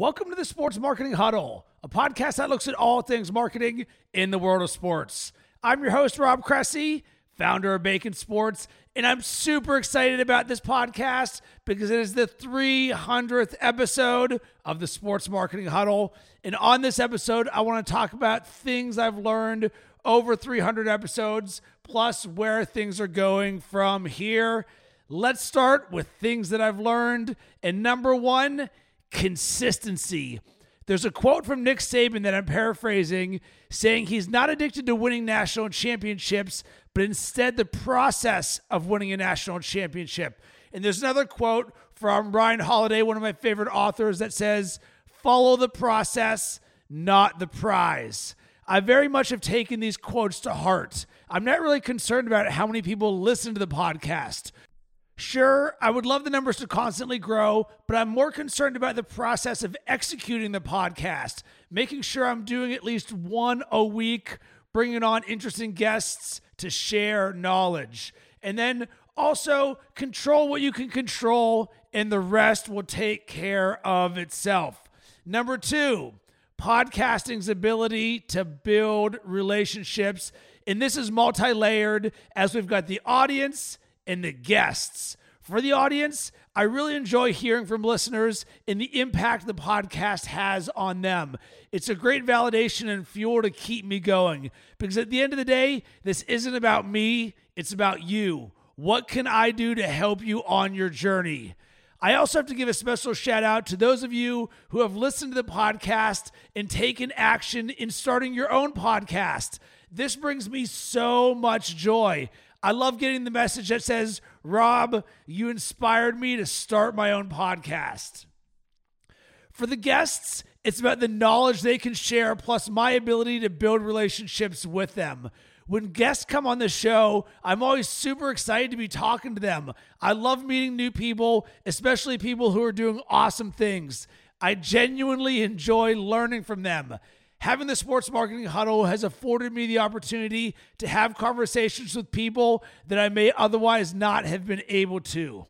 Welcome to the Sports Marketing Huddle, a podcast that looks at all things marketing in the world of sports. I'm your host, Rob Cressy, founder of Bacon Sports, and I'm super excited about this podcast because it is the 300th episode of the Sports Marketing Huddle. And on this episode, I want to talk about things I've learned over 300 episodes, plus where things are going from here. Let's start with things that I've learned. And number one, consistency. There's a quote from Nick Saban that I'm paraphrasing saying he's not addicted to winning national championships, but instead the process of winning a national championship. And there's another quote from Ryan Holiday, one of my favorite authors, that says, Follow the process, not the prize. I very much have taken these quotes to heart. I'm not really concerned about how many people listen to the podcast. Sure, I would love the numbers to constantly grow, but I'm more concerned about the process of executing the podcast, making sure I'm doing at least one a week, bringing on interesting guests to share knowledge. And then also control what you can control, and the rest will take care of itself. Number two, podcasting's ability to build relationships. And this is multi layered as we've got the audience and the guests. For the audience, I really enjoy hearing from listeners and the impact the podcast has on them. It's a great validation and fuel to keep me going because at the end of the day, this isn't about me, it's about you. What can I do to help you on your journey? I also have to give a special shout out to those of you who have listened to the podcast and taken action in starting your own podcast. This brings me so much joy. I love getting the message that says, Rob, you inspired me to start my own podcast. For the guests, it's about the knowledge they can share, plus my ability to build relationships with them. When guests come on the show, I'm always super excited to be talking to them. I love meeting new people, especially people who are doing awesome things. I genuinely enjoy learning from them. Having the sports marketing huddle has afforded me the opportunity to have conversations with people that I may otherwise not have been able to.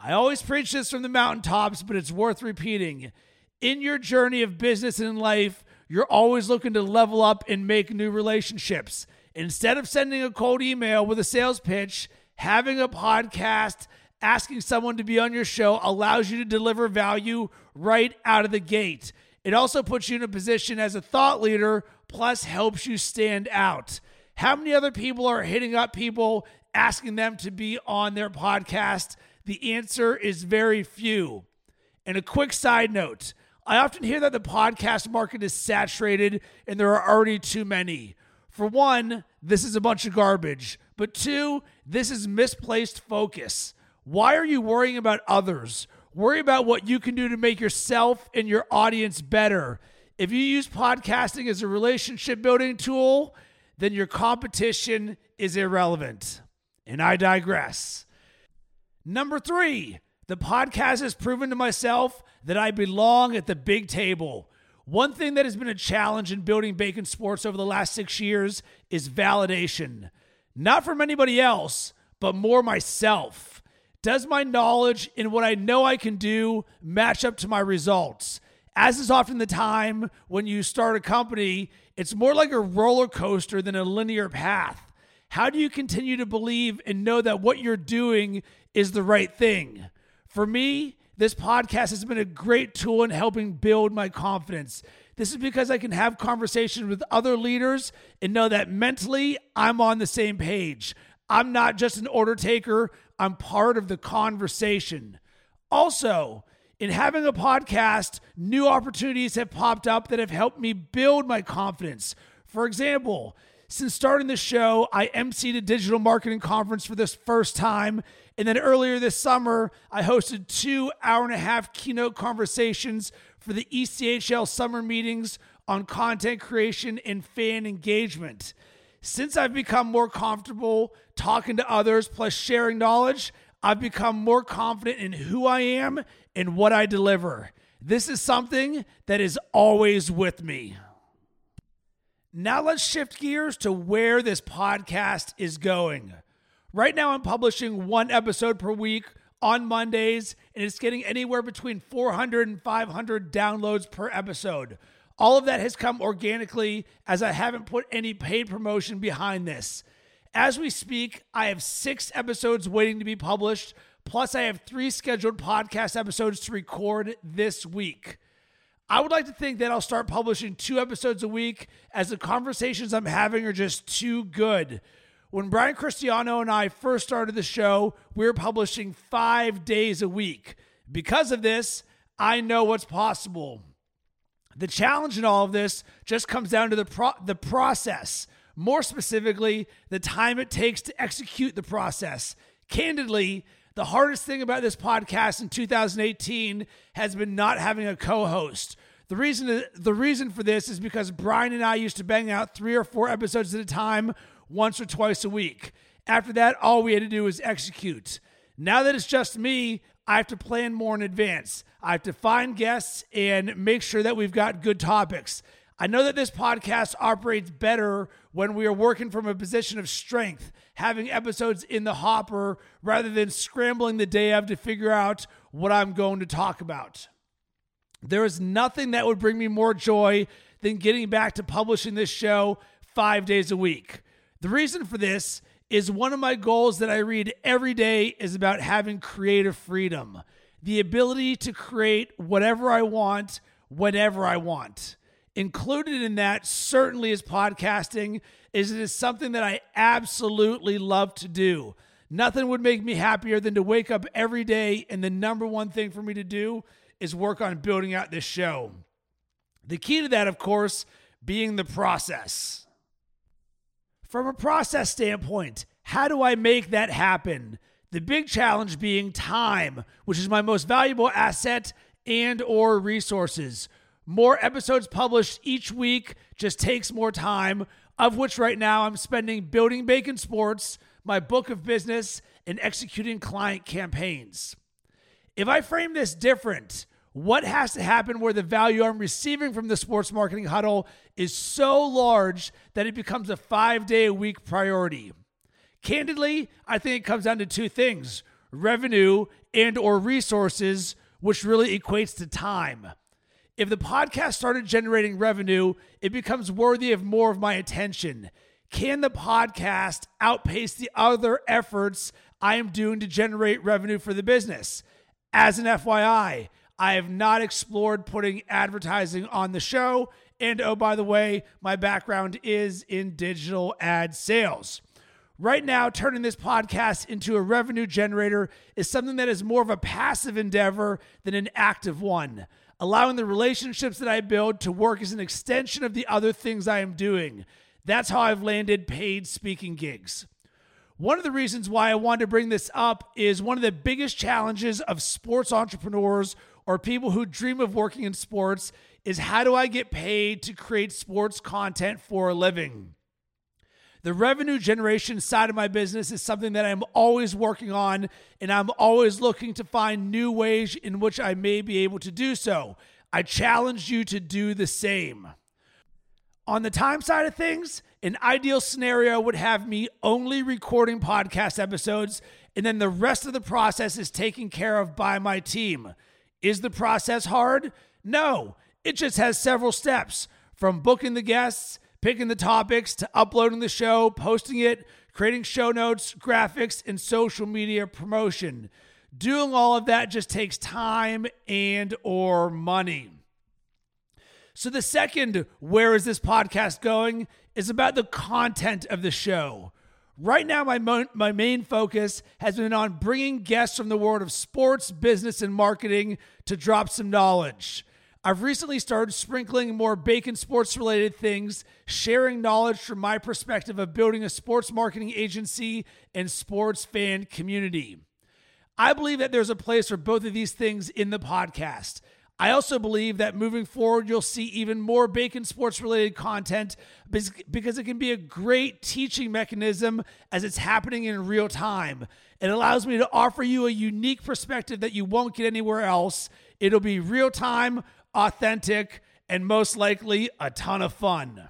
I always preach this from the mountaintops, but it's worth repeating. In your journey of business and life, you're always looking to level up and make new relationships. Instead of sending a cold email with a sales pitch, having a podcast, asking someone to be on your show allows you to deliver value right out of the gate. It also puts you in a position as a thought leader, plus helps you stand out. How many other people are hitting up people asking them to be on their podcast? The answer is very few. And a quick side note I often hear that the podcast market is saturated and there are already too many. For one, this is a bunch of garbage. But two, this is misplaced focus. Why are you worrying about others? Worry about what you can do to make yourself and your audience better. If you use podcasting as a relationship building tool, then your competition is irrelevant. And I digress. Number three, the podcast has proven to myself that I belong at the big table. One thing that has been a challenge in building Bacon Sports over the last six years is validation. Not from anybody else, but more myself. Does my knowledge and what I know I can do match up to my results? As is often the time when you start a company, it's more like a roller coaster than a linear path. How do you continue to believe and know that what you're doing is the right thing? For me, this podcast has been a great tool in helping build my confidence. This is because I can have conversations with other leaders and know that mentally I'm on the same page. I'm not just an order taker, I'm part of the conversation. Also, in having a podcast, new opportunities have popped up that have helped me build my confidence. For example, since starting the show, I emceed a digital marketing conference for this first time. And then earlier this summer, I hosted two hour and a half keynote conversations for the ECHL summer meetings on content creation and fan engagement. Since I've become more comfortable talking to others plus sharing knowledge, I've become more confident in who I am and what I deliver. This is something that is always with me. Now let's shift gears to where this podcast is going. Right now, I'm publishing one episode per week on Mondays, and it's getting anywhere between 400 and 500 downloads per episode. All of that has come organically as I haven't put any paid promotion behind this. As we speak, I have six episodes waiting to be published, plus, I have three scheduled podcast episodes to record this week. I would like to think that I'll start publishing two episodes a week as the conversations I'm having are just too good. When Brian Cristiano and I first started the show, we were publishing five days a week. Because of this, I know what's possible. The challenge in all of this just comes down to the pro- the process. More specifically, the time it takes to execute the process. Candidly, the hardest thing about this podcast in 2018 has been not having a co-host. The reason the reason for this is because Brian and I used to bang out 3 or 4 episodes at a time once or twice a week. After that, all we had to do was execute. Now that it's just me, I have to plan more in advance. I have to find guests and make sure that we've got good topics. I know that this podcast operates better when we are working from a position of strength, having episodes in the hopper rather than scrambling the day of to figure out what I'm going to talk about. There is nothing that would bring me more joy than getting back to publishing this show five days a week. The reason for this is one of my goals that I read every day is about having creative freedom, the ability to create whatever I want, whenever I want. Included in that certainly is podcasting, is it is something that I absolutely love to do. Nothing would make me happier than to wake up every day and the number one thing for me to do is work on building out this show. The key to that, of course, being the process. From a process standpoint, how do I make that happen? The big challenge being time, which is my most valuable asset and or resources. More episodes published each week just takes more time, of which right now I'm spending building Bacon Sports, my book of business, and executing client campaigns. If I frame this different, what has to happen where the value I'm receiving from the sports marketing huddle is so large that it becomes a five day a week priority? Candidly, I think it comes down to two things revenue and or resources which really equates to time. If the podcast started generating revenue it becomes worthy of more of my attention. Can the podcast outpace the other efforts i am doing to generate revenue for the business? As an fyi I have not explored putting advertising on the show. And oh, by the way, my background is in digital ad sales. Right now, turning this podcast into a revenue generator is something that is more of a passive endeavor than an active one, allowing the relationships that I build to work as an extension of the other things I am doing. That's how I've landed paid speaking gigs. One of the reasons why I wanted to bring this up is one of the biggest challenges of sports entrepreneurs or people who dream of working in sports is how do I get paid to create sports content for a living? The revenue generation side of my business is something that I'm always working on, and I'm always looking to find new ways in which I may be able to do so. I challenge you to do the same. On the time side of things, an ideal scenario would have me only recording podcast episodes, and then the rest of the process is taken care of by my team. Is the process hard? No, it just has several steps from booking the guests, picking the topics, to uploading the show, posting it, creating show notes, graphics, and social media promotion. Doing all of that just takes time and or money. So the second where is this podcast going is about the content of the show. Right now, my, mo- my main focus has been on bringing guests from the world of sports, business, and marketing to drop some knowledge. I've recently started sprinkling more bacon sports related things, sharing knowledge from my perspective of building a sports marketing agency and sports fan community. I believe that there's a place for both of these things in the podcast. I also believe that moving forward, you'll see even more bacon sports related content because it can be a great teaching mechanism as it's happening in real time. It allows me to offer you a unique perspective that you won't get anywhere else. It'll be real time, authentic, and most likely a ton of fun.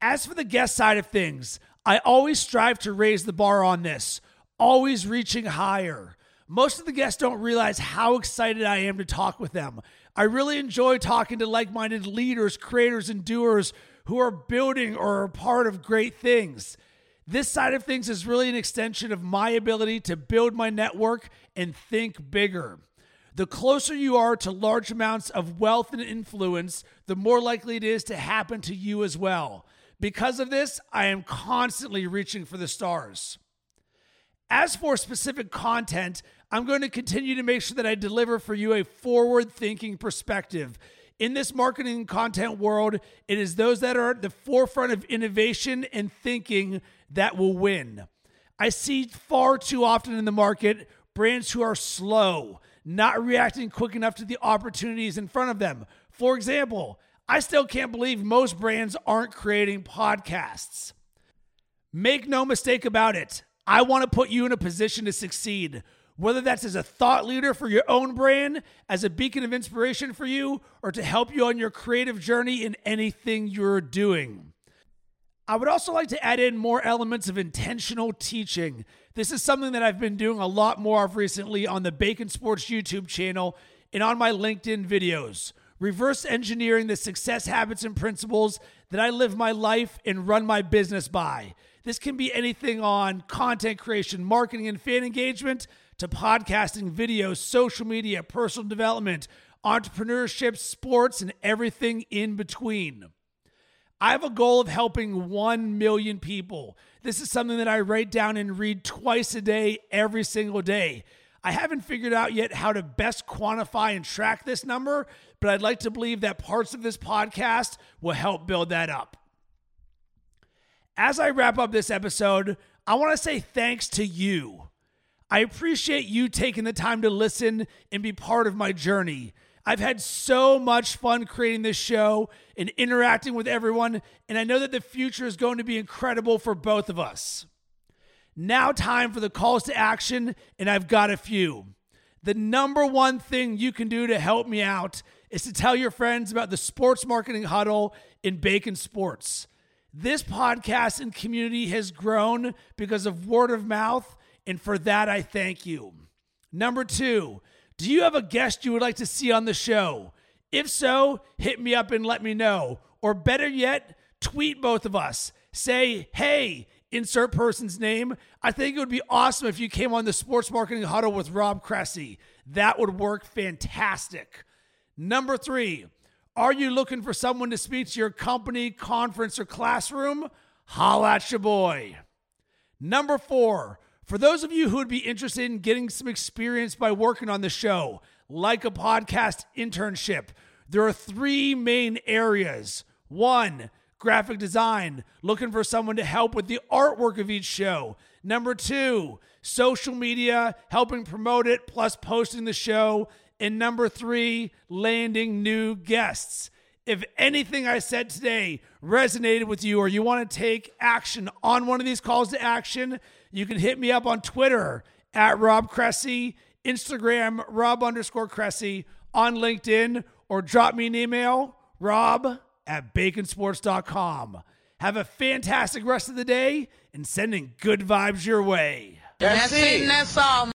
As for the guest side of things, I always strive to raise the bar on this, always reaching higher. Most of the guests don't realize how excited I am to talk with them. I really enjoy talking to like minded leaders, creators, and doers who are building or are part of great things. This side of things is really an extension of my ability to build my network and think bigger. The closer you are to large amounts of wealth and influence, the more likely it is to happen to you as well. Because of this, I am constantly reaching for the stars. As for specific content, I'm going to continue to make sure that I deliver for you a forward thinking perspective. In this marketing content world, it is those that are at the forefront of innovation and thinking that will win. I see far too often in the market brands who are slow, not reacting quick enough to the opportunities in front of them. For example, I still can't believe most brands aren't creating podcasts. Make no mistake about it. I want to put you in a position to succeed, whether that's as a thought leader for your own brand, as a beacon of inspiration for you, or to help you on your creative journey in anything you're doing. I would also like to add in more elements of intentional teaching. This is something that I've been doing a lot more of recently on the Bacon Sports YouTube channel and on my LinkedIn videos. Reverse engineering the success habits and principles that I live my life and run my business by. This can be anything on content creation, marketing, and fan engagement to podcasting, videos, social media, personal development, entrepreneurship, sports, and everything in between. I have a goal of helping 1 million people. This is something that I write down and read twice a day, every single day. I haven't figured out yet how to best quantify and track this number, but I'd like to believe that parts of this podcast will help build that up. As I wrap up this episode, I want to say thanks to you. I appreciate you taking the time to listen and be part of my journey. I've had so much fun creating this show and interacting with everyone, and I know that the future is going to be incredible for both of us. Now, time for the calls to action, and I've got a few. The number one thing you can do to help me out is to tell your friends about the sports marketing huddle in Bacon Sports. This podcast and community has grown because of word of mouth, and for that, I thank you. Number two, do you have a guest you would like to see on the show? If so, hit me up and let me know. Or better yet, tweet both of us. Say, hey, insert person's name. I think it would be awesome if you came on the Sports Marketing Huddle with Rob Cressy. That would work fantastic. Number three, are you looking for someone to speak to your company, conference, or classroom? Holla at your boy. Number four, for those of you who would be interested in getting some experience by working on the show, like a podcast internship, there are three main areas. One, graphic design, looking for someone to help with the artwork of each show. Number two, social media, helping promote it, plus posting the show. And number three, landing new guests. If anything I said today resonated with you or you want to take action on one of these calls to action, you can hit me up on Twitter at Rob Cressy, Instagram, Rob underscore Cressy, on LinkedIn, or drop me an email, rob at baconsports.com. Have a fantastic rest of the day and sending good vibes your way. That's, that's it. That's all.